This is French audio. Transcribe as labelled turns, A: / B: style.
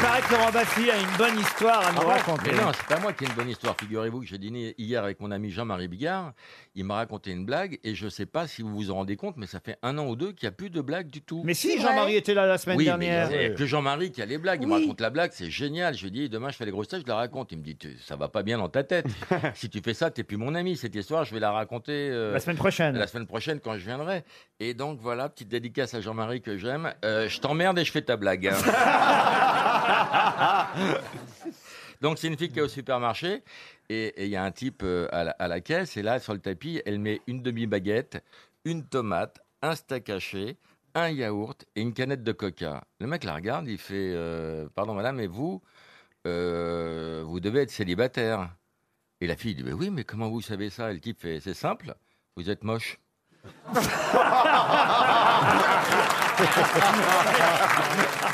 A: paraît que Laurent Baffy a une bonne histoire à nous
B: Ah
A: raconter.
B: Mais non, c'est pas moi qui ai une bonne histoire. Figurez-vous que j'ai dîné hier avec mon ami Jean-Marie Bigard. Il m'a raconté une blague et je sais pas si vous vous en rendez compte, mais ça fait un an ou deux qu'il n'y a plus de blagues du tout.
A: Mais si, Jean-Marie était là la semaine
B: oui,
A: dernière.
B: mais il y a que Jean-Marie qui a les blagues. Il me
A: Oui.
B: raconte la blague, c'est génial. Je lui dis, demain je fais les grosses têtes, je la raconte. Il me dit, Tu- ça va pas bien dans ta tête. si tu fais ça, t'es plus mon ami. Cette histoire, je vais la raconter euh,
A: La semaine prochaine.
B: La semaine prochaine quand je viendrai. Et donc voilà, petite dédicace à Jean-Marie que j'aime. Euh, je t'emmerde et je fais ta blague. Donc c'est une fille qui est au supermarché et il y a un type euh, à, la, caisse et là sur le tapis elle met une demi baguette, une tomate, un steak haché, un yaourt et une canette de coca. Le mec la regarde, il fait euh, pardon madame mais vous euh, vous devez être célibataire. Et la fille dit oui mais comment vous savez ça? Et le type fait c'est simple, vous êtes moche.